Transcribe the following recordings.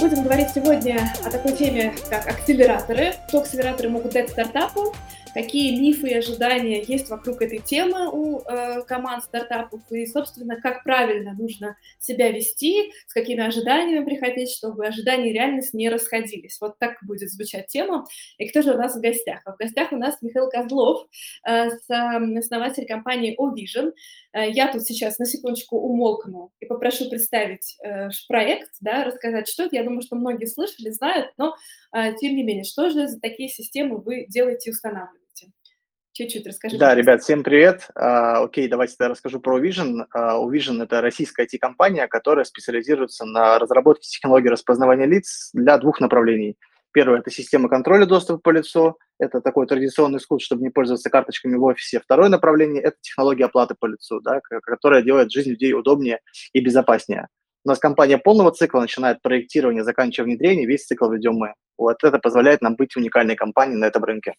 Будем говорить сегодня о такой теме, как акселераторы. Что акселераторы могут дать стартапу, какие мифы и ожидания есть вокруг этой темы у э, команд стартапов и, собственно, как правильно нужно себя вести, с какими ожиданиями приходить, чтобы ожидания и реальность не расходились. Вот так будет звучать тема. И кто же у нас в гостях? А в гостях у нас Михаил Козлов, э, основатель компании O-Vision. Э, я тут сейчас на секундочку умолкну и попрошу представить э, проект, да, рассказать, что это. Я думаю, что многие слышали, знают, но э, тем не менее, что же за такие системы вы делаете и устанавливаете? Чуть-чуть расскажи. Да, ребят, всем привет. Uh, окей, давайте я расскажу про Vision. Uh, Vision – это российская IT-компания, которая специализируется на разработке технологий распознавания лиц для двух направлений. Первое – это система контроля доступа по лицу. Это такой традиционный скут, чтобы не пользоваться карточками в офисе. Второе направление – это технология оплаты по лицу, да, которая делает жизнь людей удобнее и безопаснее. У нас компания полного цикла начинает проектирование, заканчивая внедрение, весь цикл ведем мы. Вот это позволяет нам быть уникальной компанией на этом рынке.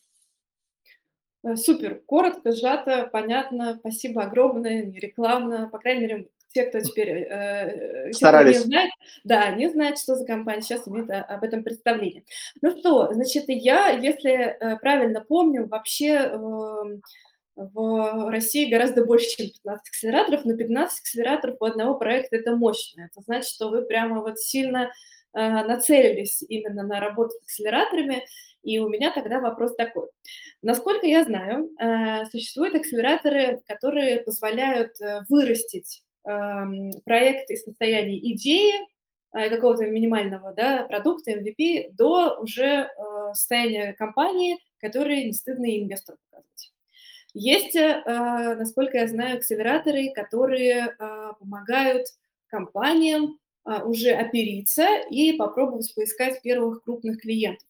Э, супер, коротко, сжато, понятно. Спасибо огромное, не рекламно. По крайней мере, те, кто теперь э, э Старались. не знает, да, не знает, что за компания, сейчас имеет об этом представление. Ну что, значит, я, если э, правильно помню, вообще э, в России гораздо больше, чем 15 акселераторов, но 15 акселераторов у одного проекта это мощно. Это значит, что вы прямо вот сильно э, нацелились именно на работу с акселераторами. И у меня тогда вопрос такой. Насколько я знаю, э, существуют акселераторы, которые позволяют э, вырастить проект из состояния идеи, э, какого-то минимального да, продукта, MVP, до уже состояния компании, которые не стыдно инвестору показывать. Есть, насколько я знаю, акселераторы, которые помогают компаниям уже опериться и попробовать поискать первых крупных клиентов.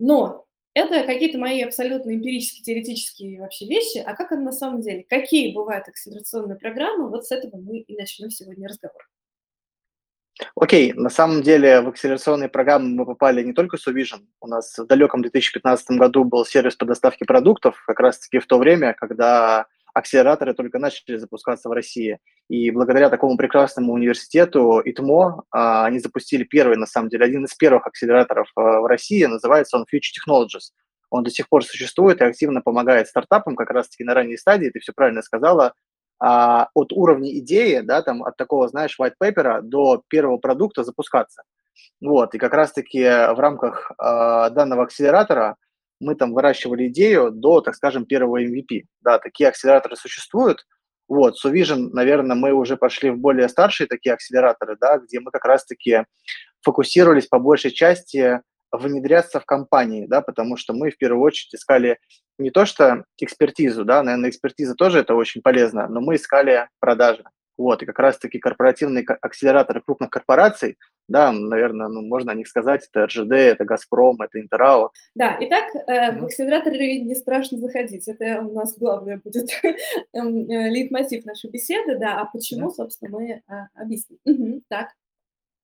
Но это какие-то мои абсолютно эмпирические, теоретические вообще вещи. А как это на самом деле? Какие бывают акселерационные программы? Вот с этого мы и начнем сегодня разговор. Окей, okay. на самом деле в акселерационные программы мы попали не только с Uvision. У нас в далеком 2015 году был сервис по доставке продуктов, как раз-таки в то время, когда акселераторы только начали запускаться в России. И благодаря такому прекрасному университету ИТМО а, они запустили первый, на самом деле, один из первых акселераторов а, в России, называется он Future Technologies. Он до сих пор существует и активно помогает стартапам как раз-таки на ранней стадии, ты все правильно сказала, а, от уровня идеи, да, там, от такого, знаешь, white paper до первого продукта запускаться. Вот, и как раз-таки в рамках данного акселератора мы там выращивали идею до, так скажем, первого MVP. Да, такие акселераторы существуют. Вот, с Vision, наверное, мы уже пошли в более старшие такие акселераторы, да, где мы как раз-таки фокусировались по большей части внедряться в компании, да, потому что мы в первую очередь искали не то что экспертизу, да, наверное, экспертиза тоже это очень полезно, но мы искали продажи. Вот, и как раз-таки корпоративные акселераторы крупных корпораций, да, наверное, ну, можно о них сказать, это РЖД, это Газпром, это Интерао. Да, итак, э, в акселераторы не страшно заходить, это у нас главное будет эм, э, лейтмотив нашей беседы, да, а почему, собственно, мы э, объясним. Угу, так,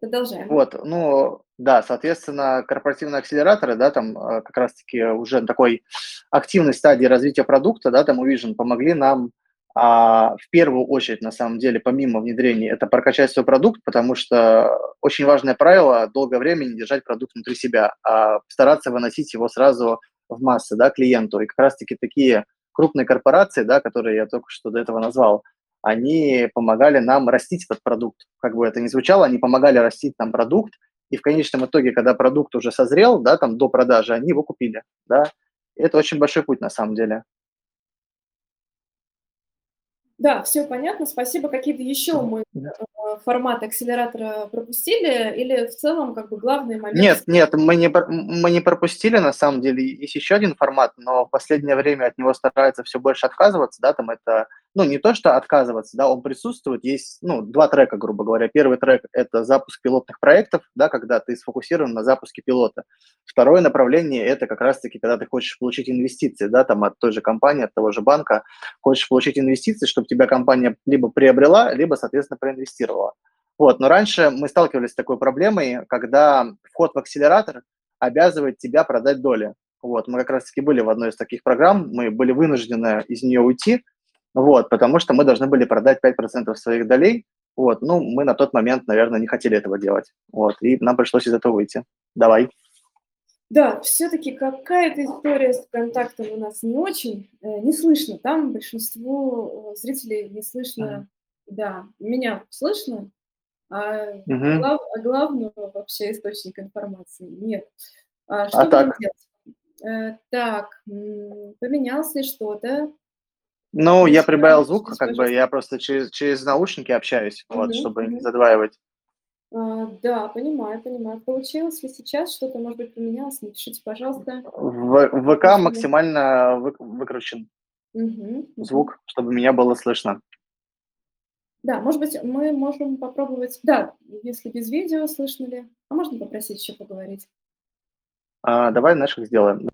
продолжаем. Вот, ну, да, соответственно, корпоративные акселераторы, да, там э, как раз-таки уже такой активной стадии развития продукта, да, там Vision помогли нам а в первую очередь, на самом деле, помимо внедрения, это прокачать свой продукт, потому что очень важное правило – долгое время не держать продукт внутри себя, а стараться выносить его сразу в массы, да, клиенту. И как раз-таки такие крупные корпорации, да, которые я только что до этого назвал, они помогали нам растить этот продукт. Как бы это ни звучало, они помогали растить нам продукт, и в конечном итоге, когда продукт уже созрел, да, там до продажи, они его купили, да. Это очень большой путь на самом деле. Да, все понятно. Спасибо. Какие-то еще мы э, форматы акселератора пропустили или в целом как бы главный момент? Нет, нет, мы не, мы не пропустили на самом деле. Есть еще один формат, но в последнее время от него стараются все больше отказываться, да, там это ну, не то что отказываться, да, он присутствует, есть, ну, два трека, грубо говоря. Первый трек – это запуск пилотных проектов, да, когда ты сфокусирован на запуске пилота. Второе направление – это как раз-таки, когда ты хочешь получить инвестиции, да, там от той же компании, от того же банка, хочешь получить инвестиции, чтобы тебя компания либо приобрела, либо, соответственно, проинвестировала. Вот, но раньше мы сталкивались с такой проблемой, когда вход в акселератор обязывает тебя продать доли. Вот, мы как раз-таки были в одной из таких программ, мы были вынуждены из нее уйти, вот, потому что мы должны были продать 5% своих долей, вот, ну, мы на тот момент, наверное, не хотели этого делать, вот, и нам пришлось из этого выйти. Давай. Да, все-таки какая-то история с контактом у нас не очень, э, не слышно, там большинство э, зрителей не слышно, mm-hmm. да, меня слышно, а, mm-hmm. глав, а главного вообще источника информации нет. А, что а так? делать? Э, так, поменялось ли что-то? Ну, я прибавил звук, как бы я просто через, через наушники общаюсь, вот, чтобы не задваивать. А, да, понимаю, понимаю. Получилось ли сейчас что-то, может быть, поменялось? Напишите, пожалуйста. В, в ВК максимально вы, выкручен угу, звук, чтобы меня было слышно. Да, может быть, мы можем попробовать, да, если без видео, слышно ли, а можно попросить еще поговорить? А, давай наших сделаем.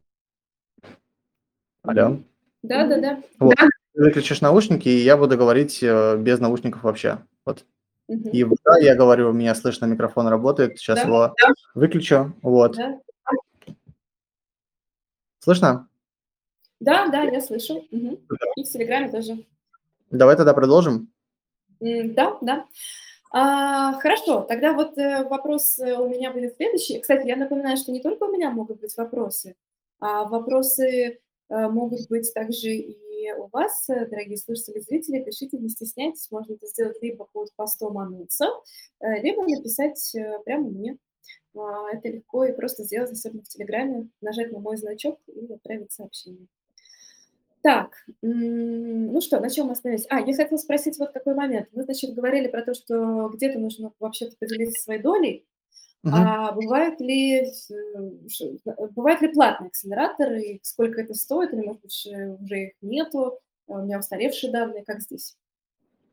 Алло. Да, да, да. Вот. да выключишь наушники, и я буду говорить э, без наушников вообще. Вот. Угу. И да, я говорю, у меня слышно, микрофон работает. Сейчас да? его да. выключу. Вот. Да. Слышно? Да, да, я слышу. Угу. И в Телеграме тоже. Давай тогда продолжим. Да, да. А, хорошо, тогда вот э, вопрос э, у меня будет следующий. Кстати, я напоминаю, что не только у меня могут быть вопросы, а вопросы могут быть также и у вас, э, дорогие слушатели, зрители, пишите, не стесняйтесь, можно это сделать либо под постом анонса, э, либо написать э, прямо мне. А, это легко и просто сделать, особенно в Телеграме, нажать на мой значок и отправить сообщение. Так, ну что, на чем мы остановились? А, я хотела спросить вот такой момент. Мы, значит, говорили про то, что где-то нужно вообще-то поделиться своей долей, Угу. А бывают ли, э, бывают ли платные акселераторы, сколько это стоит, или, может быть, уже их нету, у меня устаревшие данные, как здесь?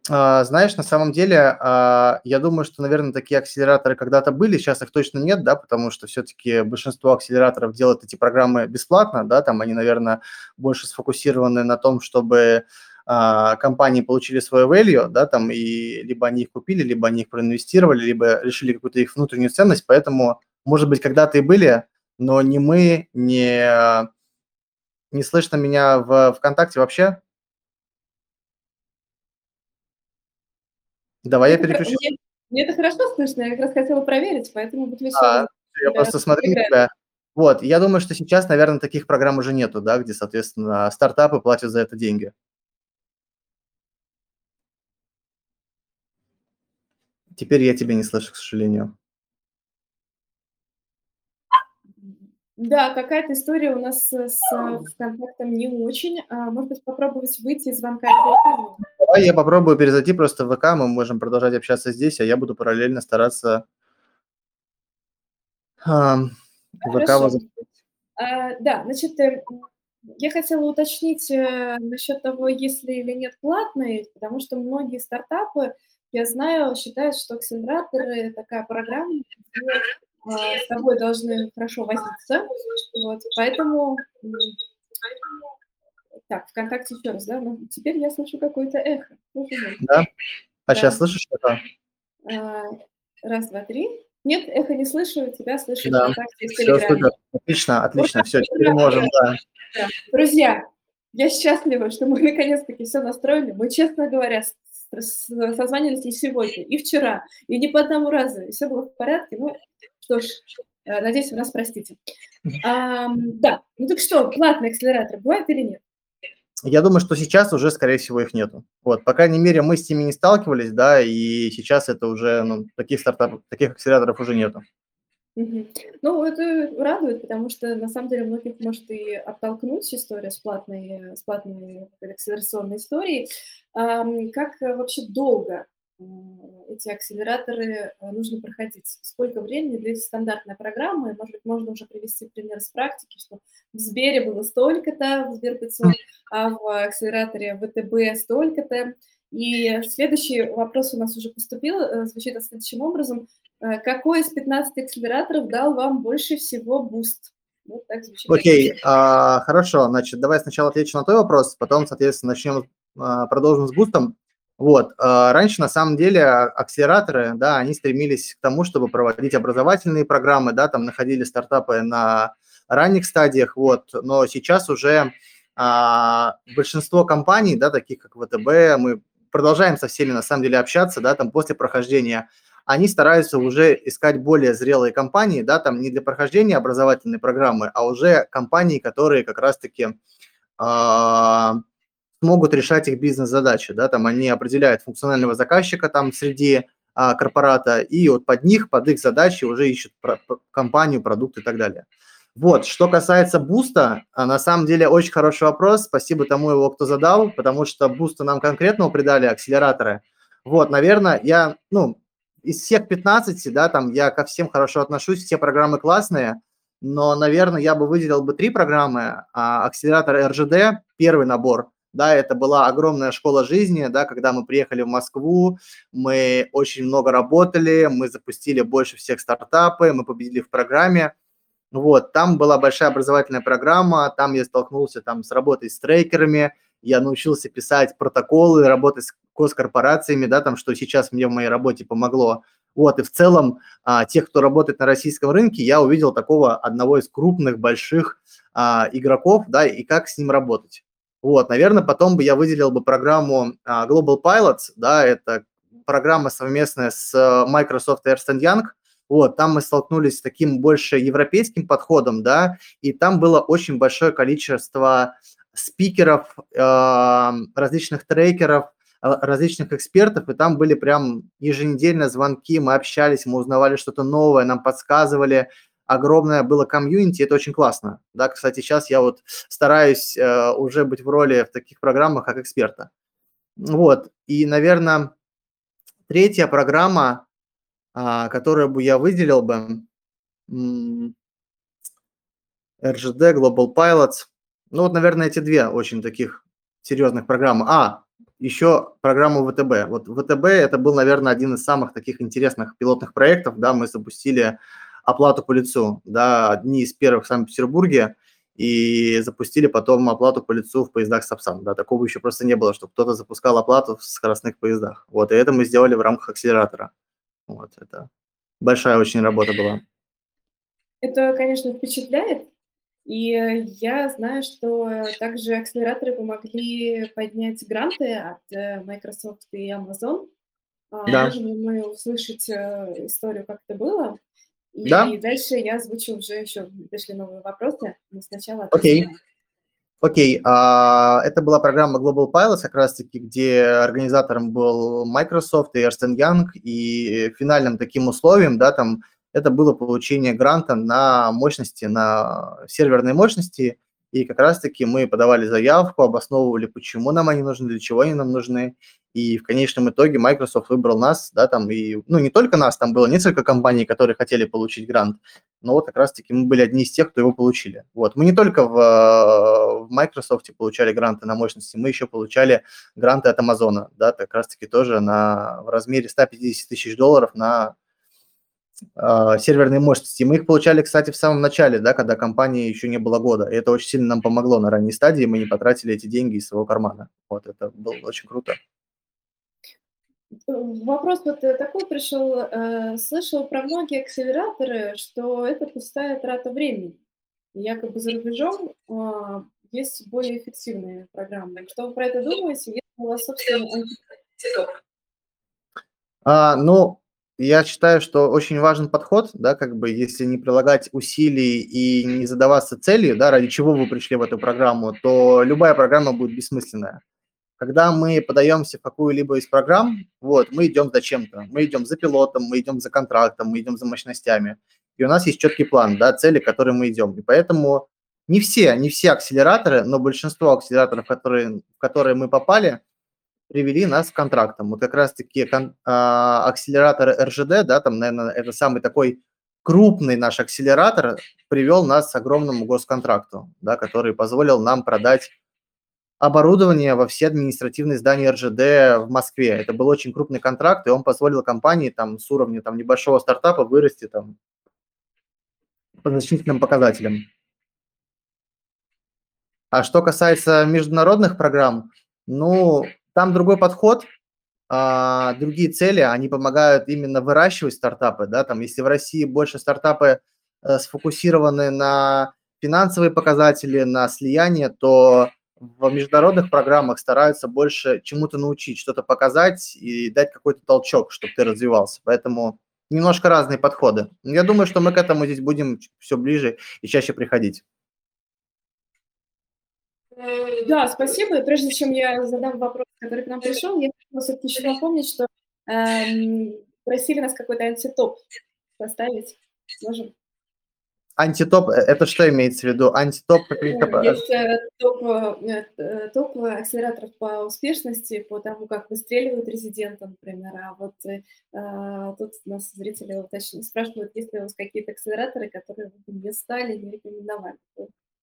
А, знаешь, на самом деле, а, я думаю, что, наверное, такие акселераторы когда-то были, сейчас их точно нет, да, потому что все-таки большинство акселераторов делают эти программы бесплатно, да, там они, наверное, больше сфокусированы на том, чтобы а, компании получили свое value, да, там, и либо они их купили, либо они их проинвестировали, либо решили какую-то их внутреннюю ценность, поэтому, может быть, когда-то и были, но не мы, не, не слышно меня в ВКонтакте вообще? Давай я переключу. Мне, мне это хорошо слышно, я как раз хотела проверить, поэтому буду а, Я просто смотрю на тебя. Вот, я думаю, что сейчас, наверное, таких программ уже нету, да, где, соответственно, стартапы платят за это деньги. Теперь я тебя не слышу, к сожалению. Да, какая-то история у нас с контактом не очень. А, может быть, попробовать выйти из звонка? Давай я попробую перезайти просто в ВК, мы можем продолжать общаться здесь, а я буду параллельно стараться ВК возобновить. А, да, значит, э, я хотела уточнить э, насчет того, есть ли или нет платные, потому что многие стартапы я знаю, считают, что акселераторы такая программа, где а, с тобой должны хорошо возиться. Вот, поэтому... Так, ВКонтакте еще раз, да? Ну, теперь я слышу какое-то эхо. Да? А да. сейчас слышишь это? А, раз, два, три. Нет, эхо не слышу, тебя слышу да. ВКонтакте Все, супер. Отлично, отлично. Все, теперь можем, да. да. Друзья, я счастлива, что мы наконец-таки все настроили. Мы, честно говоря, созванивались и сегодня, и вчера, и не по одному разу, и все было в порядке. Ну, что ж, э, надеюсь, вы нас простите. А, да, ну так что, платные акселераторы бывают или нет? Я думаю, что сейчас уже, скорее всего, их нету. Вот, по крайней мере, мы с ними не сталкивались, да, и сейчас это уже, ну, таких стартапов, таких акселераторов уже нету. Ну, это радует, потому что на самом деле многих может и оттолкнуть история с платной, с платной акселерационной историей. Как вообще долго эти акселераторы нужно проходить? Сколько времени длится стандартная программа? И, может быть, можно уже привести пример с практики, что в Сбере было столько-то, в Сбер 500, а в акселераторе ВТБ столько-то. И следующий вопрос у нас уже поступил, э, звучит следующим образом. Э, какой из 15 акселераторов дал вам больше всего буст? Вот. Окей, а, хорошо. Значит, давай сначала отвечу на твой вопрос, потом, соответственно, начнем, а, продолжим с бустом. Вот, а, раньше, на самом деле, акселераторы, да, они стремились к тому, чтобы проводить образовательные программы, да, там находили стартапы на ранних стадиях, вот, но сейчас уже а, большинство компаний, да, таких как ВТБ, мы продолжаем со всеми, на самом деле, общаться, да, там после прохождения, они стараются уже искать более зрелые компании, да, там не для прохождения образовательной программы, а уже компании, которые как раз-таки э, решать их бизнес-задачи, да, там они определяют функционального заказчика там среди э, корпората, и вот под них, под их задачи уже ищут про, компанию, продукт и так далее. Вот, что касается буста, а, на самом деле очень хороший вопрос, спасибо тому его, кто задал, потому что буста нам конкретно придали акселераторы. Вот, наверное, я, ну, из всех 15, да, там я ко всем хорошо отношусь, все программы классные, но, наверное, я бы выделил бы три программы. А, акселератор РЖД, первый набор, да, это была огромная школа жизни, да, когда мы приехали в Москву, мы очень много работали, мы запустили больше всех стартапы, мы победили в программе, вот, там была большая образовательная программа, там я столкнулся там с работой с трекерами, я научился писать протоколы, работать с госкорпорациями, да, там, что сейчас мне в моей работе помогло. Вот, и в целом а, тех, кто работает на российском рынке, я увидел такого одного из крупных, больших а, игроков, да, и как с ним работать. Вот, наверное, потом бы я выделил бы программу а, Global Pilots, да, это программа совместная с а, Microsoft Ernst Young, вот, там мы столкнулись с таким больше европейским подходом, да, и там было очень большое количество спикеров, э, различных трекеров, э, различных экспертов, и там были прям еженедельно звонки, мы общались, мы узнавали что-то новое, нам подсказывали, огромное было комьюнити, это очень классно. Да, кстати, сейчас я вот стараюсь э, уже быть в роли в таких программах как эксперта. Вот, и, наверное, третья программа, а, которую бы я выделил бы, RGD, Global Pilots. Ну вот, наверное, эти две очень таких серьезных программы. А, еще программу ВТБ. Вот ВТБ это был, наверное, один из самых таких интересных пилотных проектов. Да, мы запустили оплату по лицу, да, одни из первых в Санкт-Петербурге, и запустили потом оплату по лицу в поездах Сапсан. Да, такого еще просто не было, чтобы кто-то запускал оплату в скоростных поездах. Вот, и это мы сделали в рамках акселератора. Вот, это большая очень работа была. Это, конечно, впечатляет. И я знаю, что также акселераторы помогли поднять гранты от э, Microsoft и Amazon. А, да. Можем мы услышать э, историю, как это было? И, да. и дальше я озвучу уже еще, пришли новые вопросы, но сначала... Окей. Okay. Окей, okay. uh, это была программа Global Pilots, как раз-таки, где организатором был Microsoft и Ernst Young, и финальным таким условием, да, там это было получение гранта на мощности, на серверной мощности, и как раз-таки мы подавали заявку, обосновывали, почему нам они нужны, для чего они нам нужны, и в конечном итоге Microsoft выбрал нас, да, там, и, ну, не только нас, там было несколько компаний, которые хотели получить грант, но вот как раз-таки мы были одни из тех, кто его получили. Вот, мы не только в, в Microsoft получали гранты на мощности, мы еще получали гранты от Amazon, да, как раз-таки тоже на, в размере 150 тысяч долларов на э, серверной мощности. Мы их получали, кстати, в самом начале, да, когда компании еще не было года. И это очень сильно нам помогло на ранней стадии, мы не потратили эти деньги из своего кармана. Вот, это было очень круто. Вопрос вот э, такой пришел. Э, слышал про многие акселераторы, что это пустая трата времени. Якобы за рубежом а, есть более эффективные программы. Что вы про это думаете? Есть у вас, собственно, а, ну, я считаю, что очень важен подход, да, как бы, если не прилагать усилий и не задаваться целью, да, ради чего вы пришли в эту программу, то любая программа будет бессмысленная. Когда мы подаемся в какую-либо из программ, вот, мы идем за чем-то. Мы идем за пилотом, мы идем за контрактом, мы идем за мощностями. И у нас есть четкий план, да, цели, к которым мы идем. И поэтому не все, не все акселераторы, но большинство акселераторов, которые, в которые мы попали, привели нас к контрактам. Вот как раз-таки кон, а, акселератор РЖД, да, там, наверное, это самый такой крупный наш акселератор, привел нас к огромному госконтракту, да, который позволил нам продать оборудование во все административные здания РЖД в Москве. Это был очень крупный контракт, и он позволил компании там с уровня там, небольшого стартапа вырасти там, по значительным показателям. А что касается международных программ, ну, там другой подход, а, другие цели, они помогают именно выращивать стартапы, да, там, если в России больше стартапы э, сфокусированы на финансовые показатели, на слияние, то в международных программах стараются больше чему-то научить, что-то показать и дать какой-то толчок, чтобы ты развивался. Поэтому немножко разные подходы. Я думаю, что мы к этому здесь будем все ближе и чаще приходить. Да, спасибо. И прежде чем я задам вопрос, который к нам пришел, я хотела все-таки еще напомнить, что эм, просили нас какой-то антитоп составить. Можем? Антитоп, э, это что имеется в виду? Антитоп каких-то... Есть э, топ, э, топ акселераторов по успешности, по тому, как выстреливают резиденты, например. А вот а, тут нас зрители уточнили, спрашивают, есть ли у вас какие-то акселераторы, которые вы не стали, не рекомендовали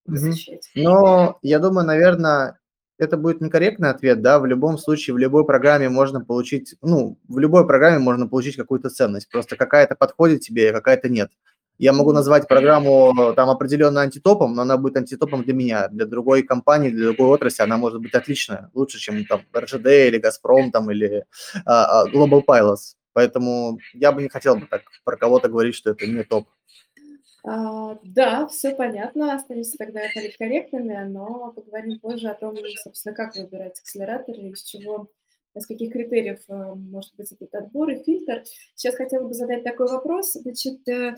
посещать. Но я думаю, наверное, это будет некорректный ответ, да, в любом случае, в любой программе можно получить, ну, в любой программе можно получить какую-то ценность, просто какая-то подходит тебе, а какая-то нет. Я могу назвать программу там определенно антитопом, но она будет антитопом для меня, для другой компании, для другой отрасли она может быть отличная, лучше, чем там РЖД или Газпром там или uh, Global Pilots. Поэтому я бы не хотел бы так про кого-то говорить, что это не топ. А, да, все понятно, останемся тогда политкорректными, но поговорим позже о том, собственно, как выбирать акселератор и из чего из каких критериев э, может быть этот отбор и фильтр. Сейчас хотела бы задать такой вопрос. Значит, э,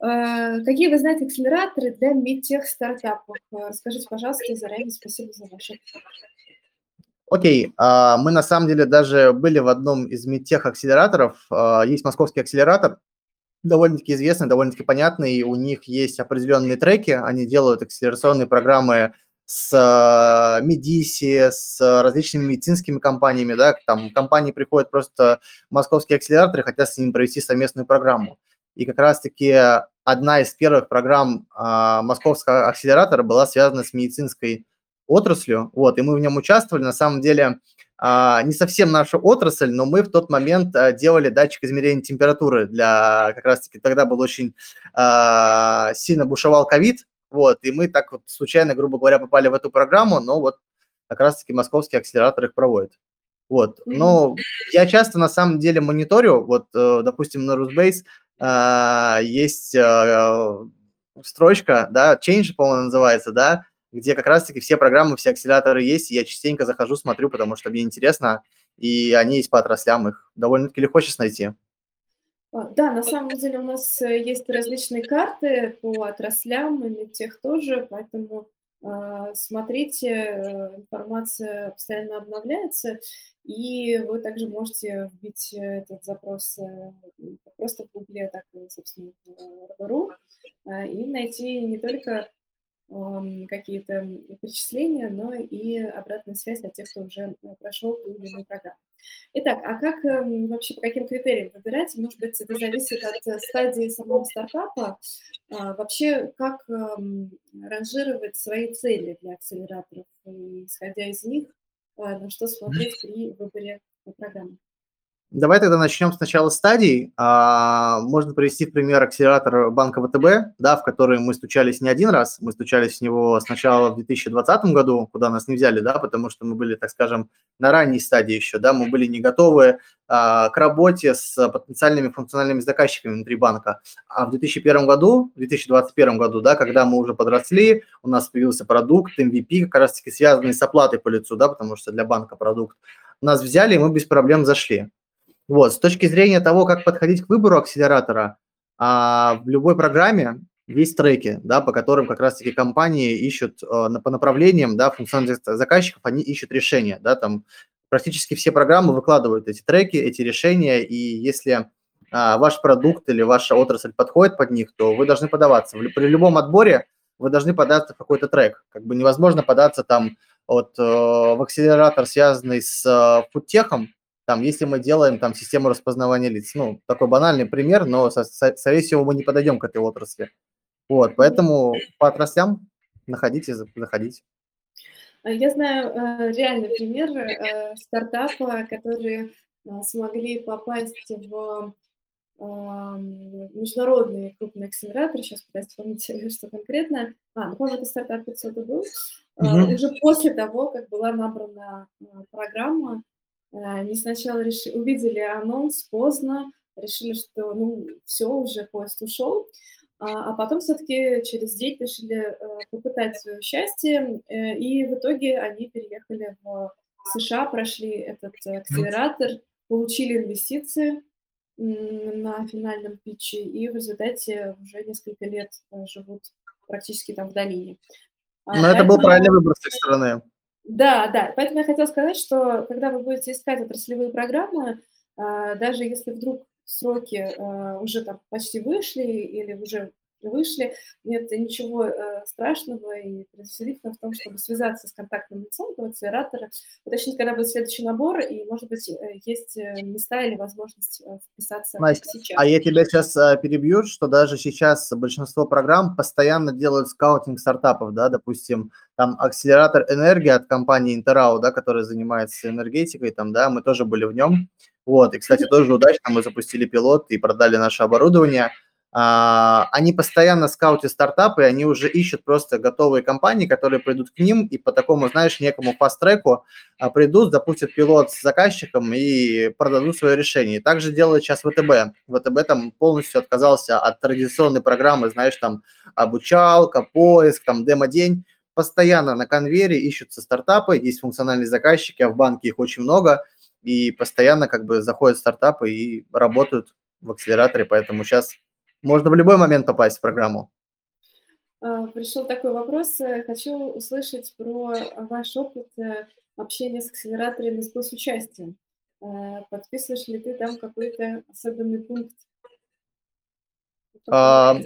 э, какие вы знаете акселераторы для медтех стартапов? Расскажите, пожалуйста, заранее спасибо за ваше. Окей, okay. uh, мы на самом деле даже были в одном из медтех акселераторов. Uh, есть московский акселератор, довольно-таки известный, довольно-таки понятный. У них есть определенные треки, они делают акселерационные программы с э, Медиси, с различными медицинскими компаниями, да, там компании приходят просто московские акселераторы, хотят с ними провести совместную программу. И как раз-таки одна из первых программ а, московского акселератора была связана с медицинской отраслью, вот, и мы в нем участвовали. На самом деле, не совсем наша отрасль, но мы в тот момент а, делали датчик измерения температуры для, как раз-таки тогда был очень а, сильно бушевал ковид, вот, и мы так вот случайно, грубо говоря, попали в эту программу, но вот как раз-таки московский акселератор их проводит. Вот, но я часто на самом деле мониторю, вот, э, допустим, на Rusbase есть строчка, да, Change, по-моему, называется, да, где как раз-таки все программы, все акселераторы есть, и я частенько захожу, смотрю, потому что мне интересно, и они есть по отраслям, их довольно-таки легко сейчас найти. А, да, на самом деле у нас э, есть различные карты по отраслям, и тех тоже, поэтому э, смотрите, э, информация постоянно обновляется, и вы также можете вбить этот запрос э, просто в Гугле, так собственно, в э, и найти не только какие-то перечисления, но и обратная связь от тех, кто уже прошел ту или иную программу. Итак, а как эм, вообще, по каким критериям выбирать? Может быть, это зависит от э, стадии самого стартапа. А, вообще, как эм, ранжировать свои цели для акселераторов, и, исходя из них, а, на что смотреть при выборе программы? Давай тогда начнем сначала стадий. А, можно привести в пример акселератор банка ВТБ, да, в который мы стучались не один раз. Мы стучались в него сначала в 2020 году, куда нас не взяли, да, потому что мы были, так скажем, на ранней стадии еще, да, мы были не готовы а, к работе с потенциальными функциональными заказчиками внутри банка. А в 2001 году, в 2021 году, да, когда мы уже подросли, у нас появился продукт MVP, как раз-таки связанный с оплатой по лицу, да, потому что для банка продукт. Нас взяли, и мы без проблем зашли. Вот, с точки зрения того, как подходить к выбору акселератора, а, в любой программе есть треки, да, по которым как раз-таки компании ищут а, по направлениям, да, функциональных заказчиков, они ищут решения, да, там практически все программы выкладывают эти треки, эти решения, и если а, ваш продукт или ваша отрасль подходит под них, то вы должны подаваться. При любом отборе вы должны податься в какой-то трек. Как бы невозможно податься там вот э, в акселератор, связанный с э, фудтехом, там, если мы делаем там систему распознавания лиц, ну, такой банальный пример, но, скорее всего, мы не подойдем к этой отрасли. Вот, поэтому по отраслям находите, заходите. Я знаю э, реальный пример э, стартапа, которые э, смогли попасть в международные крупные акселераторы, сейчас пытаюсь вспомнить, что конкретно, а, ну, по это стартап 500 был, mm-hmm. уже после того, как была набрана программа, они сначала решили, увидели анонс поздно, решили, что ну все, уже поезд ушел, а, а потом все-таки через день решили э, попытать свое счастье, э, и в итоге они переехали в США, прошли этот акселератор, получили инвестиции на финальном питче, и в результате уже несколько лет э, живут практически там в долине. А Но Поэтому... это был правильный выбор с их стороны. Да, да. Поэтому я хотела сказать, что когда вы будете искать отраслевые программы, а, даже если вдруг сроки а, уже там почти вышли или уже вышли, нет ничего э, страшного и предусмотрительного в том, чтобы связаться с контактным лицом акселератора, уточнить, когда будет следующий набор, и, может быть, э, есть э, места или возможность вписаться Настя, сейчас. А я тебя сейчас перебью, что даже сейчас большинство программ постоянно делают скаутинг стартапов, да, допустим, там акселератор энергии от компании Interau, да, которая занимается энергетикой, там, да, мы тоже были в нем, вот, и, кстати, тоже удачно мы запустили пилот и продали наше оборудование – они постоянно скаутят стартапы, они уже ищут просто готовые компании, которые придут к ним и по такому, знаешь, некому фаст-треку а, придут, запустят пилот с заказчиком и продадут свое решение. Также делает сейчас ВТБ. ВТБ там полностью отказался от традиционной программы, знаешь, там обучалка, поиск, там демо-день. Постоянно на конвейере ищутся стартапы, есть функциональные заказчики, а в банке их очень много, и постоянно как бы заходят стартапы и работают в акселераторе, поэтому сейчас можно в любой момент попасть в программу. А, Пришел такой вопрос. Э, хочу услышать про ваш опыт э, общения с акселераторами с госучастием. Э, подписываешь ли ты там какой-то особенный пункт? А,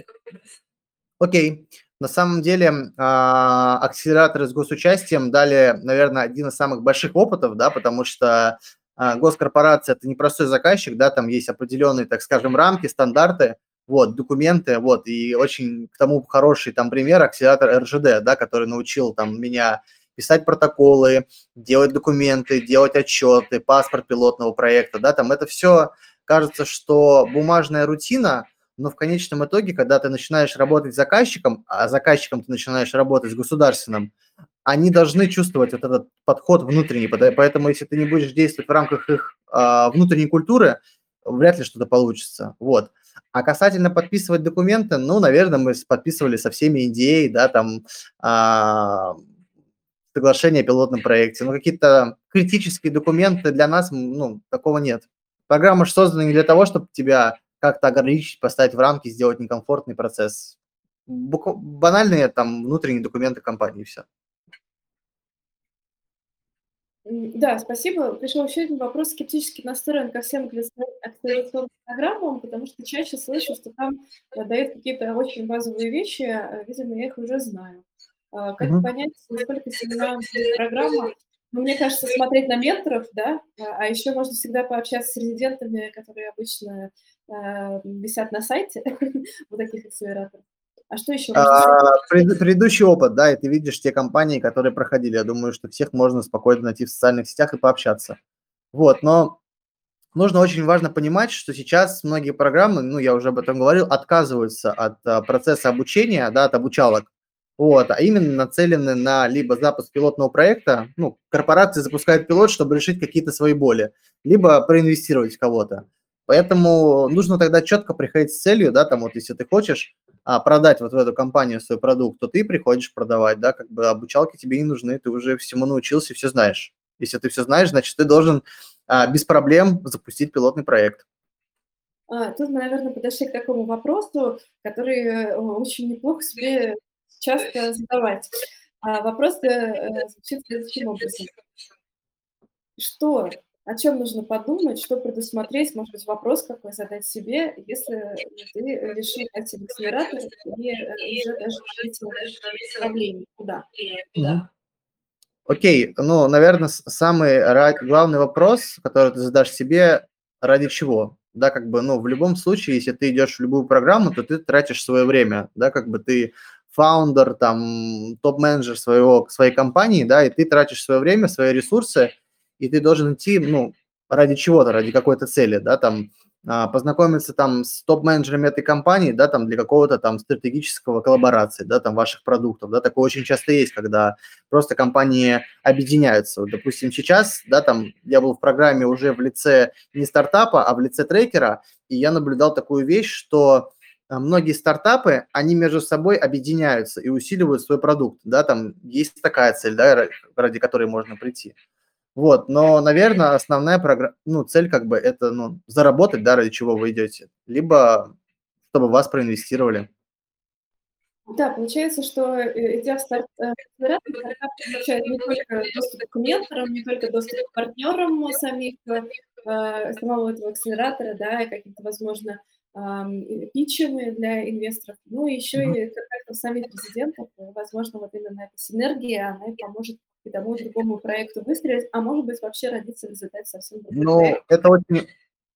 окей. На самом деле а, акселераторы с госучастием дали, наверное, один из самых больших опытов, да, потому что госкорпорация – это не простой заказчик, да, там есть определенные, так скажем, рамки, стандарты, вот, документы, вот, и очень к тому хороший там пример акселератор РЖД, да, который научил там меня писать протоколы, делать документы, делать отчеты, паспорт пилотного проекта, да, там это все кажется, что бумажная рутина, но в конечном итоге, когда ты начинаешь работать с заказчиком, а заказчиком ты начинаешь работать с государственным, они должны чувствовать вот этот подход внутренний, поэтому если ты не будешь действовать в рамках их а, внутренней культуры, вряд ли что-то получится, вот. А касательно подписывать документы, ну, наверное, мы подписывали со всеми идеей, да, там, а, соглашение о пилотном проекте. Но какие-то критические документы для нас, ну, такого нет. Программа же создана не для того, чтобы тебя как-то ограничить, поставить в рамки, сделать некомфортный процесс. Банальные там внутренние документы компании, все. Да, спасибо. Пришел еще один вопрос, скептически настроен ко всем акселерационным программам, потому что чаще слышу, что там э, дают какие-то очень базовые вещи, а, видимо, я их уже знаю. А, как mm-hmm. понять, насколько сильна программа? Ну, мне кажется, смотреть на менторов, да, а, а еще можно всегда пообщаться с резидентами, которые обычно э, висят на сайте вот таких акселераторов. А что еще? А, пред, предыдущий опыт, да, и ты видишь те компании, которые проходили. Я думаю, что всех можно спокойно найти в социальных сетях и пообщаться. Вот, но нужно очень важно понимать, что сейчас многие программы, ну, я уже об этом говорил, отказываются от а, процесса обучения, да, от обучалок, вот, а именно нацелены на либо запуск пилотного проекта, ну, корпорации запускают пилот, чтобы решить какие-то свои боли, либо проинвестировать в кого-то. Поэтому нужно тогда четко приходить с целью, да, там вот если ты хочешь а, продать вот в эту компанию свой продукт, то ты приходишь продавать, да, как бы обучалки тебе не нужны, ты уже всему научился, все знаешь. Если ты все знаешь, значит, ты должен а, без проблем запустить пилотный проект. А, тут мы, наверное, подошли к такому вопросу, который э, очень неплохо себе часто задавать. А, вопрос э, звучит следующим образом. Что о чем нужно подумать, что предусмотреть, может быть, вопрос какой задать себе, если ты решил пойти в акселератор и э, уже даже решить направление, куда. Да. Окей, ну, наверное, самый главный вопрос, который ты задашь себе, ради чего? Да, как бы, ну, в любом случае, если ты идешь в любую программу, то ты тратишь свое время, да, как бы ты фаундер, там, топ-менеджер своего, своей компании, да, и ты тратишь свое время, свои ресурсы, и ты должен идти, ну, ради чего-то, ради какой-то цели, да, там, а, познакомиться там с топ-менеджерами этой компании, да, там для какого-то там стратегического коллаборации, да, там ваших продуктов, да, такое очень часто есть, когда просто компании объединяются. Вот, допустим, сейчас, да, там я был в программе уже в лице не стартапа, а в лице трекера, и я наблюдал такую вещь, что а, многие стартапы, они между собой объединяются и усиливают свой продукт, да, там есть такая цель, да, ради которой можно прийти. Вот, но, наверное, основная программа, ну, цель как бы это, ну, заработать, да, ради чего вы идете, либо чтобы вас проинвестировали. Да, получается, что э, идя в старт, э, стартап получает не только доступ к менторам, не только доступ к партнерам самих, э, самого этого акселератора, да, и каким-то, возможно, питчами для инвесторов, ну, еще mm-hmm. и контактов самих президентов. Возможно, вот именно эта синергия, она и поможет и тому другому проекту выстрелить, а может быть вообще родиться в результате совсем другого. Ну, это очень,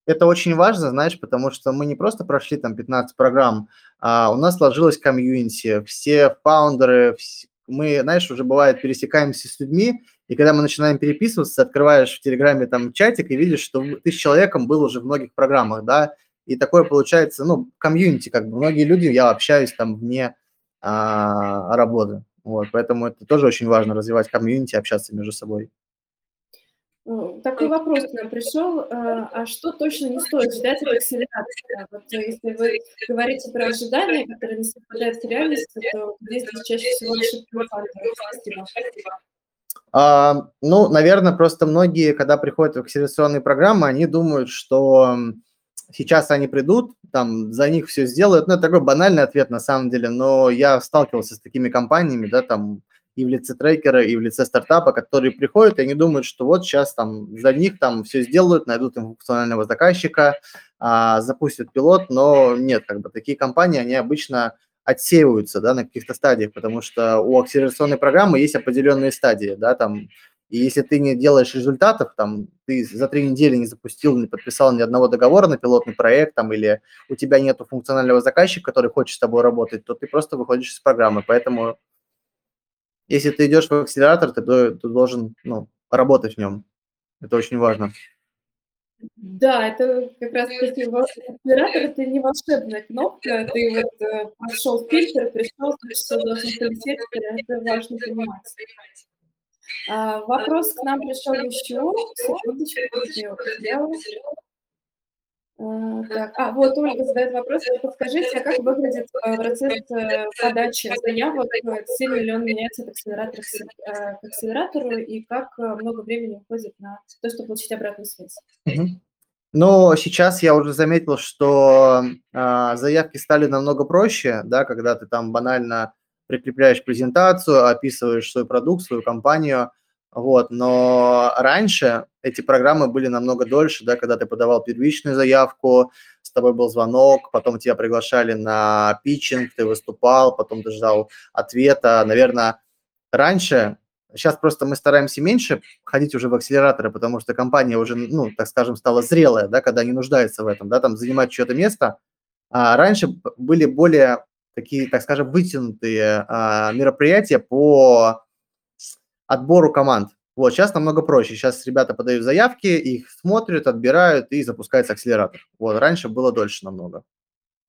это очень важно, знаешь, потому что мы не просто прошли там 15 программ, а у нас сложилась комьюнити, все фаундеры, все, мы, знаешь, уже бывает пересекаемся с людьми, и когда мы начинаем переписываться, открываешь в Телеграме там чатик и видишь, что ты с человеком был уже в многих программах, да, и такое получается, ну, комьюнити, как бы, многие люди, я общаюсь там вне а, работы. Вот, поэтому это тоже очень важно, развивать комьюнити, общаться между собой. Такой вопрос к нам пришел. А, а что точно не стоит ждать от акселерации? Вот если вы говорите про ожидания, которые не совпадают с реальностью, то здесь чаще всего ошибки Спасибо. А, ну, наверное, просто многие, когда приходят в акселерационные программы, они думают, что сейчас они придут, там за них все сделают. Ну, это такой банальный ответ на самом деле, но я сталкивался с такими компаниями, да, там и в лице трекера, и в лице стартапа, которые приходят, и они думают, что вот сейчас там за них там все сделают, найдут им функционального заказчика, а, запустят пилот, но нет, как бы такие компании, они обычно отсеиваются, да, на каких-то стадиях, потому что у акселерационной программы есть определенные стадии, да, там и если ты не делаешь результатов, там, ты за три недели не запустил, не подписал ни одного договора на пилотный проект, там, или у тебя нет функционального заказчика, который хочет с тобой работать, то ты просто выходишь из программы. Поэтому, если ты идешь в акселератор, ты, ты должен ну, работать в нем. Это очень важно. Да, это как раз акселератор это не волшебная кнопка. Ты вот э, прошел фильтр, пришел, что должен полететь, это важно понимать. А, вопрос к нам пришел еще. Секундочку, а, так, а, вот Ольга задает вопрос. Подскажите, а как выглядит а, процесс э, подачи заявок? Сильно ли он меняется от акселератора к акселератору? И как э, много времени уходит на то, чтобы получить обратную связь? Ну, сейчас я уже заметил, что э, заявки стали намного проще, да, когда ты там банально прикрепляешь презентацию, описываешь свой продукт, свою компанию, вот, но раньше эти программы были намного дольше, да, когда ты подавал первичную заявку, с тобой был звонок, потом тебя приглашали на питчинг, ты выступал, потом ты ждал ответа. Наверное, раньше, сейчас просто мы стараемся меньше ходить уже в акселераторы, потому что компания уже, ну, так скажем, стала зрелая, да, когда не нуждается в этом, да, там занимать чье-то место. А раньше были более такие, так скажем, вытянутые а, мероприятия по отбору команд. Вот, сейчас намного проще. Сейчас ребята подают заявки, их смотрят, отбирают и запускается акселератор. Вот, раньше было дольше намного.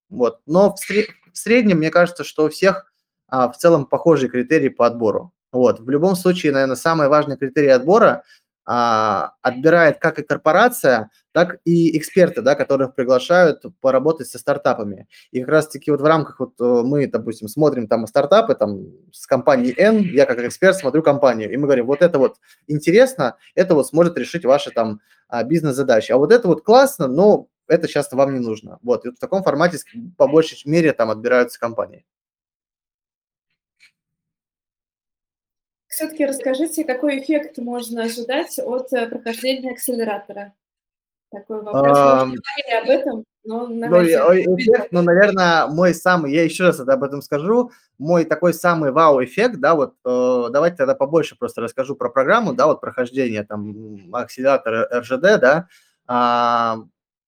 Вот, но в, сред... в среднем, мне кажется, что у всех а, в целом похожие критерии по отбору. Вот, в любом случае, наверное, самый важный критерий отбора а, отбирает как и корпорация, так и эксперты, да, которых приглашают поработать со стартапами. И как раз-таки вот в рамках вот э, мы, допустим, смотрим там стартапы там с компанией N, я как эксперт смотрю компанию, и мы говорим, вот это вот интересно, это вот сможет решить ваши там а, бизнес-задачи, а вот это вот классно, но это сейчас вам не нужно. Вот, и вот в таком формате по большей мере там отбираются компании. Все-таки расскажите, какой эффект можно ожидать от э, прохождения акселератора? Такой вопрос. А, об этом? Но Ну, ой, бета. эффект, ну, наверное, мой самый, я еще раз об этом скажу, мой такой самый вау-эффект, да, вот, э, давайте тогда побольше просто расскажу про программу, да, вот прохождение там акселератора РЖД, да, А,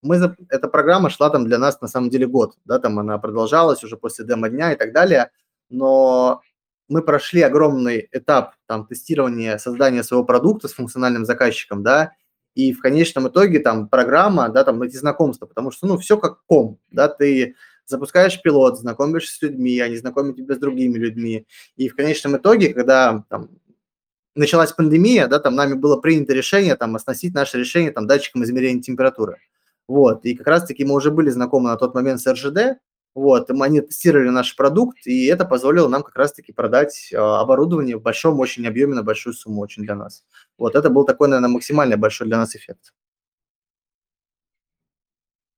мы, эта программа шла там для нас на самом деле год, да, там она продолжалась уже после демо-дня и так далее, но мы прошли огромный этап там тестирования, создания своего продукта с функциональным заказчиком, да, и в конечном итоге там программа, да, там эти знакомства, потому что, ну, все как ком, да, ты запускаешь пилот, знакомишься с людьми, они знакомят тебя с другими людьми, и в конечном итоге, когда там началась пандемия, да, там нами было принято решение там оснастить наше решение там датчиком измерения температуры, вот, и как раз-таки мы уже были знакомы на тот момент с РЖД, вот, они тестировали наш продукт, и это позволило нам как раз-таки продать э, оборудование в большом очень объеме на большую сумму очень для нас. Вот, это был такой, наверное, максимально большой для нас эффект.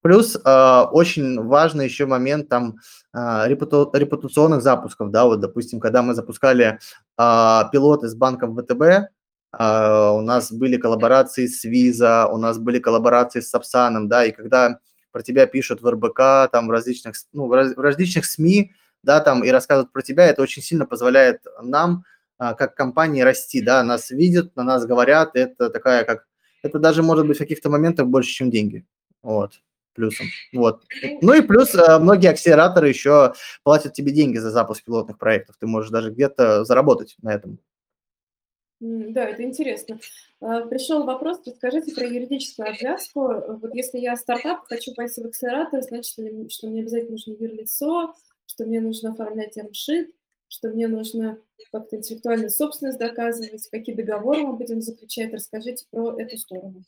Плюс э, очень важный еще момент там э, репутационных запусков, да, вот, допустим, когда мы запускали э, пилоты с банком ВТБ, э, у нас были коллаборации с Visa, у нас были коллаборации с Сапсаном, да, и когда про тебя пишут в РБК, там в различных, ну, в различных СМИ, да, там и рассказывают про тебя, это очень сильно позволяет нам, а, как компании, расти, да, нас видят, на нас говорят, это такая как, это даже может быть в каких-то моментах больше, чем деньги, вот, плюсом, вот. Ну и плюс э, многие акселераторы еще платят тебе деньги за запуск пилотных проектов, ты можешь даже где-то заработать на этом. Да, это интересно. А, Пришел вопрос, расскажите про юридическую обвязку. Вот если я стартап, хочу пойти в акселератор, значит, что мне обязательно нужно юрлицо, что мне нужно оформлять МШИТ, что мне нужно как-то интеллектуальную собственность доказывать, какие договоры мы будем заключать. Расскажите про эту сторону.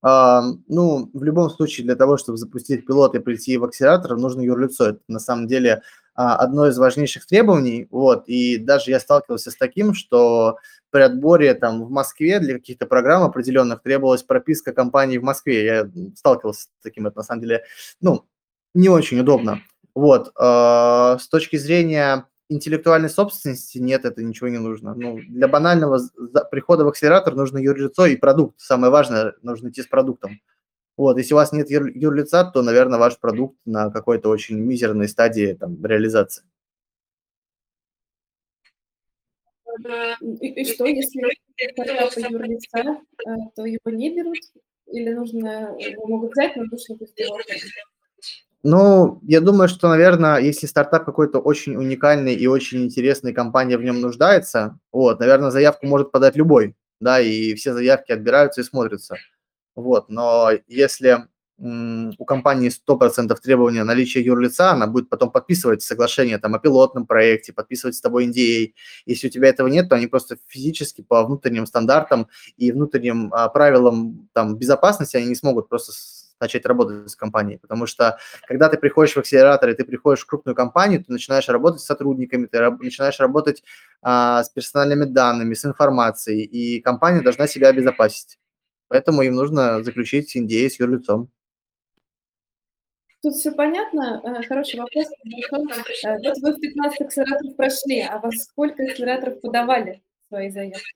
А, ну, в любом случае, для того, чтобы запустить пилот и прийти в акселератор, нужно юрлицо. Это на самом деле одно из важнейших требований. Вот, и даже я сталкивался с таким, что при отборе там в Москве для каких-то программ определенных требовалась прописка компании в Москве. Я сталкивался с таким, это на самом деле, ну, не очень удобно. Вот, а, с точки зрения интеллектуальной собственности нет, это ничего не нужно. Ну, для банального прихода в акселератор нужно юрлицо и продукт. Самое важное, нужно идти с продуктом. Вот, если у вас нет юр- юрлица, то, наверное, ваш продукт на какой-то очень мизерной стадии там, реализации. И, и что, если стартапа юрлица, э, то его не берут? Или нужно, его могут взять, но нужно оформить? Ну, я думаю, что, наверное, если стартап какой-то очень уникальный и очень интересный, компания в нем нуждается, вот, наверное, заявку может подать любой, да, и все заявки отбираются и смотрятся. Вот, но если у компании 100% требования наличия юрлица, она будет потом подписывать соглашение там, о пилотном проекте, подписывать с тобой NDA. Если у тебя этого нет, то они просто физически по внутренним стандартам и внутренним а, правилам там, безопасности они не смогут просто начать работать с компанией, потому что когда ты приходишь в акселератор и ты приходишь в крупную компанию, ты начинаешь работать с сотрудниками, ты раб- начинаешь работать а, с персональными данными, с информацией, и компания должна себя обезопасить. Поэтому им нужно заключить NDA с юрлицом. Тут все понятно. Э, Хороший вопрос. Э, Вот вы в 15 акселераторов прошли, а во сколько акселераторов подавали свои заявки?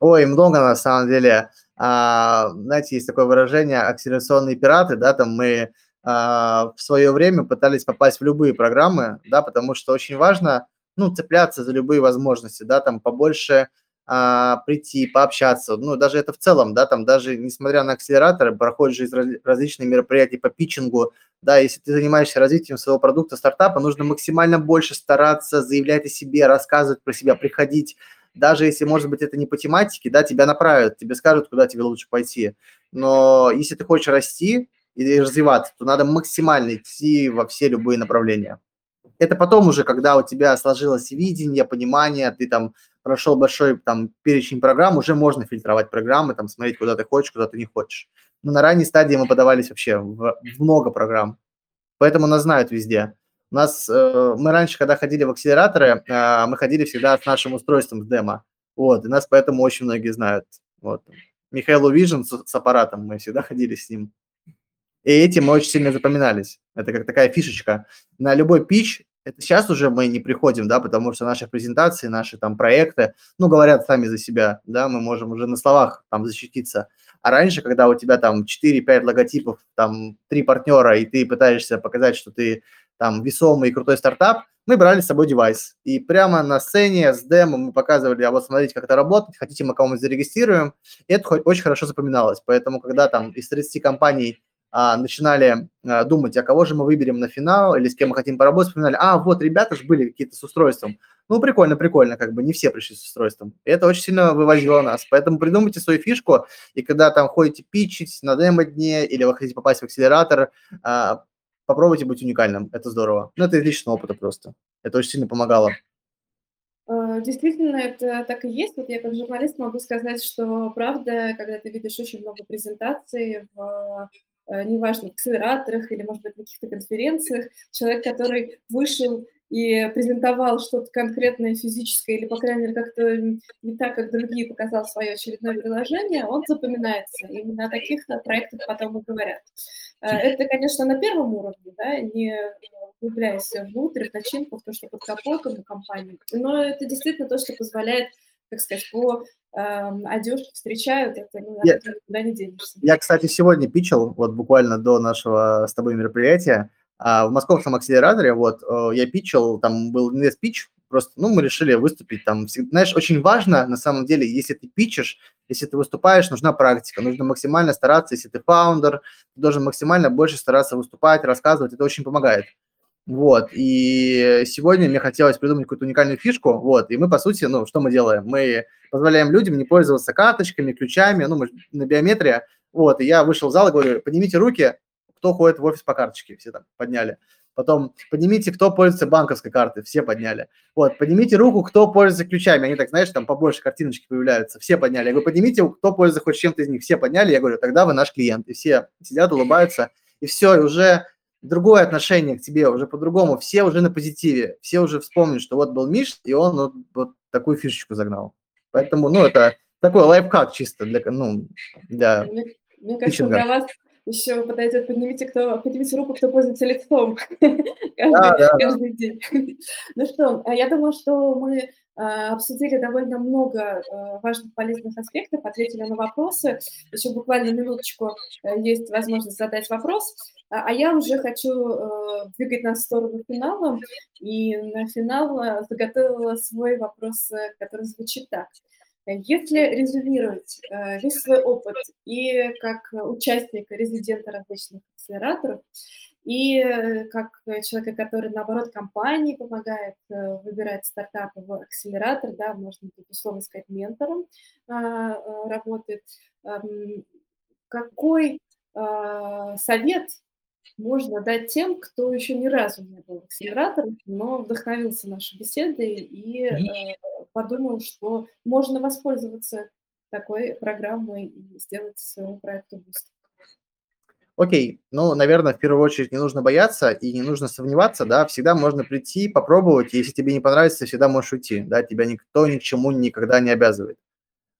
Ой, много на самом деле. А, знаете, есть такое выражение акселерационные пираты, да, там мы а, в свое время пытались попасть в любые программы, да, потому что очень важно, ну, цепляться за любые возможности, да, там побольше а, прийти, пообщаться, ну, даже это в целом, да, там даже несмотря на акселераторы, проходят же раз- различные мероприятия по питчингу, да, если ты занимаешься развитием своего продукта, стартапа, нужно максимально больше стараться, заявлять о себе, рассказывать про себя, приходить, даже если, может быть, это не по тематике, да, тебя направят, тебе скажут, куда тебе лучше пойти. Но если ты хочешь расти и развиваться, то надо максимально идти во все любые направления. Это потом уже, когда у тебя сложилось видение, понимание, ты там прошел большой там перечень программ, уже можно фильтровать программы, там смотреть, куда ты хочешь, куда ты не хочешь. Но на ранней стадии мы подавались вообще в, в много программ, поэтому нас знают везде. У нас, э, мы раньше, когда ходили в акселераторы, э, мы ходили всегда с нашим устройством, с демо. Вот, и нас поэтому очень многие знают. Вот. Михаил Увижен с, с аппаратом, мы всегда ходили с ним. И этим мы очень сильно запоминались. Это как такая фишечка. На любой пич Это сейчас уже мы не приходим, да, потому что наши презентации, наши там проекты, ну, говорят сами за себя, да, мы можем уже на словах там защититься. А раньше, когда у тебя там 4-5 логотипов, там 3 партнера, и ты пытаешься показать, что ты там весомый и крутой стартап, мы брали с собой девайс. И прямо на сцене с демо мы показывали, а вот смотрите, как это работает, хотите, мы кого-нибудь зарегистрируем. И это очень хорошо запоминалось. Поэтому, когда там из 30 компаний а, начинали а, думать, а кого же мы выберем на финал или с кем мы хотим поработать, вспоминали, а, вот ребята же были какие-то с устройством. Ну, прикольно, прикольно, как бы не все пришли с устройством. И это очень сильно вывозило нас. Поэтому придумайте свою фишку, и когда там ходите питчить на демо-дне или вы хотите попасть в акселератор, а, попробуйте быть уникальным, это здорово. Ну, это из личного опыта просто. Это очень сильно помогало. А, действительно, это так и есть. Вот я как журналист могу сказать, что правда, когда ты видишь очень много презентаций в э, неважно, в акселераторах или, может быть, на каких-то конференциях, человек, который вышел и презентовал что-то конкретное физическое или, по крайней мере, как-то не так, как другие показал свое очередное приложение, он запоминается. Именно о таких проектах потом и говорят. Э, это, конечно, на первом уровне, да, не углубляясь внутрь, в начинку, в то, что под капотом у компании. Но это действительно то, что позволяет, как сказать, по э, одежке встречают, это ну, я, никуда не денешься. Я, кстати, сегодня пичил, вот буквально до нашего с тобой мероприятия, а в московском акселераторе, вот, э, я питчил, там был инвест-питч, просто, ну, мы решили выступить там. Знаешь, очень важно, на самом деле, если ты питчишь, если ты выступаешь, нужна практика, нужно максимально стараться, если ты фаундер, ты должен максимально больше стараться выступать, рассказывать, это очень помогает. Вот, и сегодня мне хотелось придумать какую-то уникальную фишку, вот, и мы, по сути, ну, что мы делаем? Мы позволяем людям не пользоваться карточками, ключами, ну, мы на биометрия, вот, и я вышел в зал и говорю, поднимите руки, кто ходит в офис по карточке, все там подняли. Потом поднимите, кто пользуется банковской картой, все подняли. Вот, поднимите руку, кто пользуется ключами. Они так, знаешь, там побольше картиночки появляются, все подняли. Я говорю, поднимите, кто пользуется хоть чем-то из них, все подняли. Я говорю, тогда вы наш клиент. И все сидят, улыбаются, и все, и уже другое отношение к тебе, уже по-другому. Все уже на позитиве, все уже вспомнят, что вот был Миш, и он вот, вот такую фишечку загнал. Поэтому, ну, это такой лайфхак чисто для, ну, для Мне, мне кажется, для вас еще подойдет, поднимите, кто, поднимите руку, кто пользуется лицом каждый, день. Ну что, а я думаю, что мы а, обсудили довольно много а, важных полезных аспектов, ответили на вопросы. Еще буквально минуточку э, есть возможность задать вопрос. А я уже хочу э, двигать нас в сторону финала. И на финал э, заготовила свой вопрос, который звучит так. Если резюмировать э, весь свой опыт и как участника, резидента различных акселераторов, и э, как человека, который, наоборот, компании помогает э, выбирать стартапы в акселератор, да, можно, условно сказать, ментором а, работает, эм, какой совет можно дать тем, кто еще ни разу не был акселератором, но вдохновился нашей беседой и э, подумал, что можно воспользоваться такой программой и сделать своему проекту буст. Окей, ну, наверное, в первую очередь не нужно бояться и не нужно сомневаться, да, всегда можно прийти, попробовать, если тебе не понравится, всегда можешь уйти, да, тебя никто ни к чему никогда не обязывает.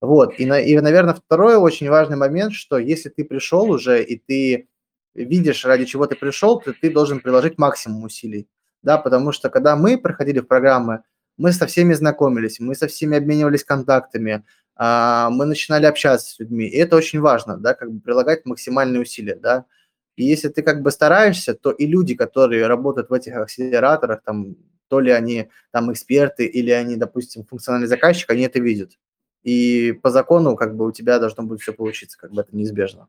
Вот, и, на, и, наверное, второй очень важный момент, что если ты пришел уже, и ты видишь, ради чего ты пришел, то ты должен приложить максимум усилий, да, потому что когда мы проходили программы, мы со всеми знакомились, мы со всеми обменивались контактами, а, мы начинали общаться с людьми, и это очень важно, да, как бы прилагать максимальные усилия, да, и если ты как бы стараешься, то и люди, которые работают в этих акселераторах, там, то ли они там эксперты, или они, допустим, функциональный заказчик, они это видят. И по закону как бы у тебя должно будет все получиться, как бы это неизбежно.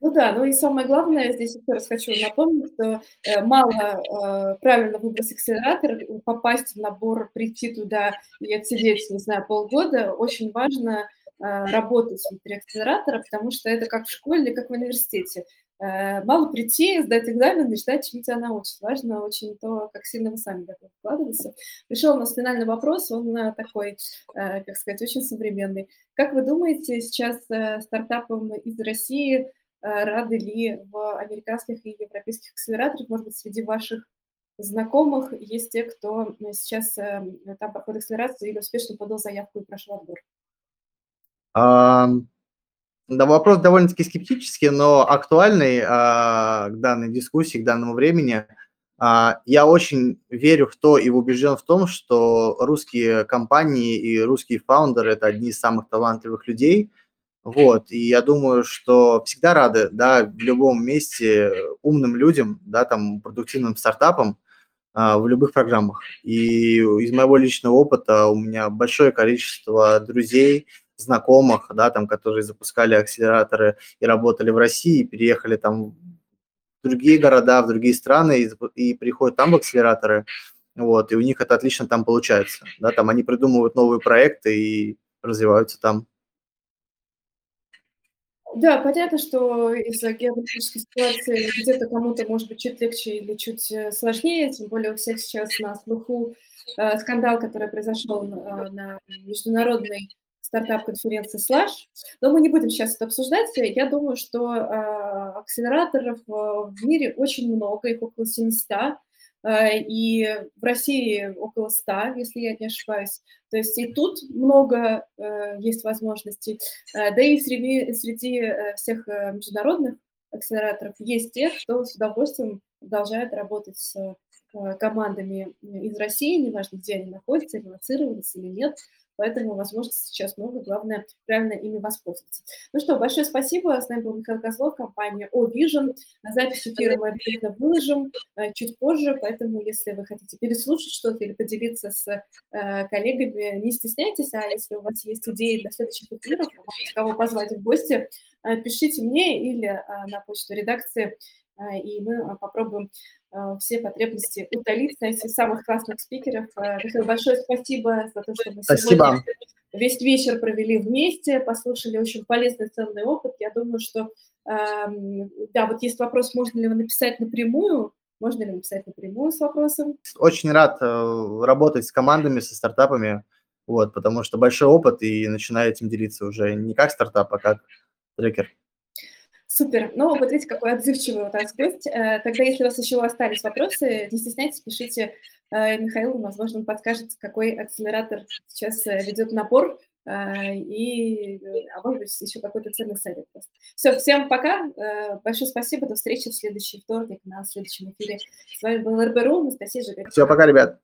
Ну да, ну и самое главное, здесь еще раз хочу напомнить, что э, мало э, правильно выбрать акселератор, попасть в набор, прийти туда и отсидеть, не знаю, полгода, очень важно э, работать внутри акселератора, потому что это как в школе или как в университете. Э, мало прийти, сдать экзамен и ждать, чему тебя научат. Важно очень то, как сильно вы сами готовы вкладываться. Пришел у нас финальный вопрос, он э, такой, э, как сказать, очень современный. Как вы думаете, сейчас стартапам из России Э, рады ли в американских и европейских акселераторах, может быть, среди ваших знакомых есть те, кто э, сейчас э, там проходит акселерацию или успешно подал заявку и прошел отбор? А, да, вопрос довольно-таки скептический, но актуальный а, к данной дискуссии, к данному времени. А, я очень верю в то и убежден в том, что русские компании и русские фаундеры – это одни из самых талантливых людей. Вот, и я думаю, что всегда рады, да, в любом месте умным людям, да, там, продуктивным стартапам а, в любых программах. И из моего личного опыта у меня большое количество друзей, знакомых, да, там, которые запускали акселераторы и работали в России, переехали там другие города, в другие страны и, и приходят там в акселераторы, вот, и у них это отлично там получается, да, там они придумывают новые проекты и развиваются там. Да, понятно, что из-за геополитической ситуации где-то кому-то может быть чуть легче или чуть э, сложнее, тем более у всех сейчас на слуху э, скандал, который произошел э, на международной стартап-конференции Slash. Но мы не будем сейчас это обсуждать. Я думаю, что э, акселераторов в мире очень много, их около 700. Э, и в России около 100, если я не ошибаюсь. То есть и тут много э, есть возможностей. Э, да и среди, среди всех международных акселераторов есть те, кто с удовольствием продолжает работать с командами из России, неважно, где они находятся, релацировались или нет, Поэтому возможностей сейчас много, главное правильно ими воспользоваться. Ну что, большое спасибо. С нами был Михаил Козлов, компания O Vision. Запись эфира мы обязательно выложим э, чуть позже, поэтому если вы хотите переслушать что-то или поделиться с э, коллегами, не стесняйтесь, а если у вас есть идеи для следующих эфиров, кого позвать в гости, э, пишите мне или на почту редакции, и мы попробуем Э, все потребности утолить, найти самых классных спикеров. Э, Михаил, большое спасибо за то, что мы спасибо. сегодня весь вечер провели вместе, послушали очень полезный, ценный опыт. Я думаю, что, эм, да, вот есть вопрос, можно ли его написать напрямую, можно ли написать напрямую с вопросом? Очень рад э, работать с командами, со стартапами, вот, потому что большой опыт и начинаю этим делиться уже не как стартап, а как трекер. Супер. Ну, вот видите, какой отзывчивый у нас гость. Э, тогда, если у вас еще остались вопросы, не стесняйтесь, пишите э, Михаилу, возможно, он подскажет, какой акселератор сейчас э, ведет напор, и, а может быть, еще какой-то ценный совет. Все, всем пока. Большое спасибо. До встречи в следующий вторник на следующем эфире. С вами был РБРУ, Анастасия Жигарь. Все, пока, ребят.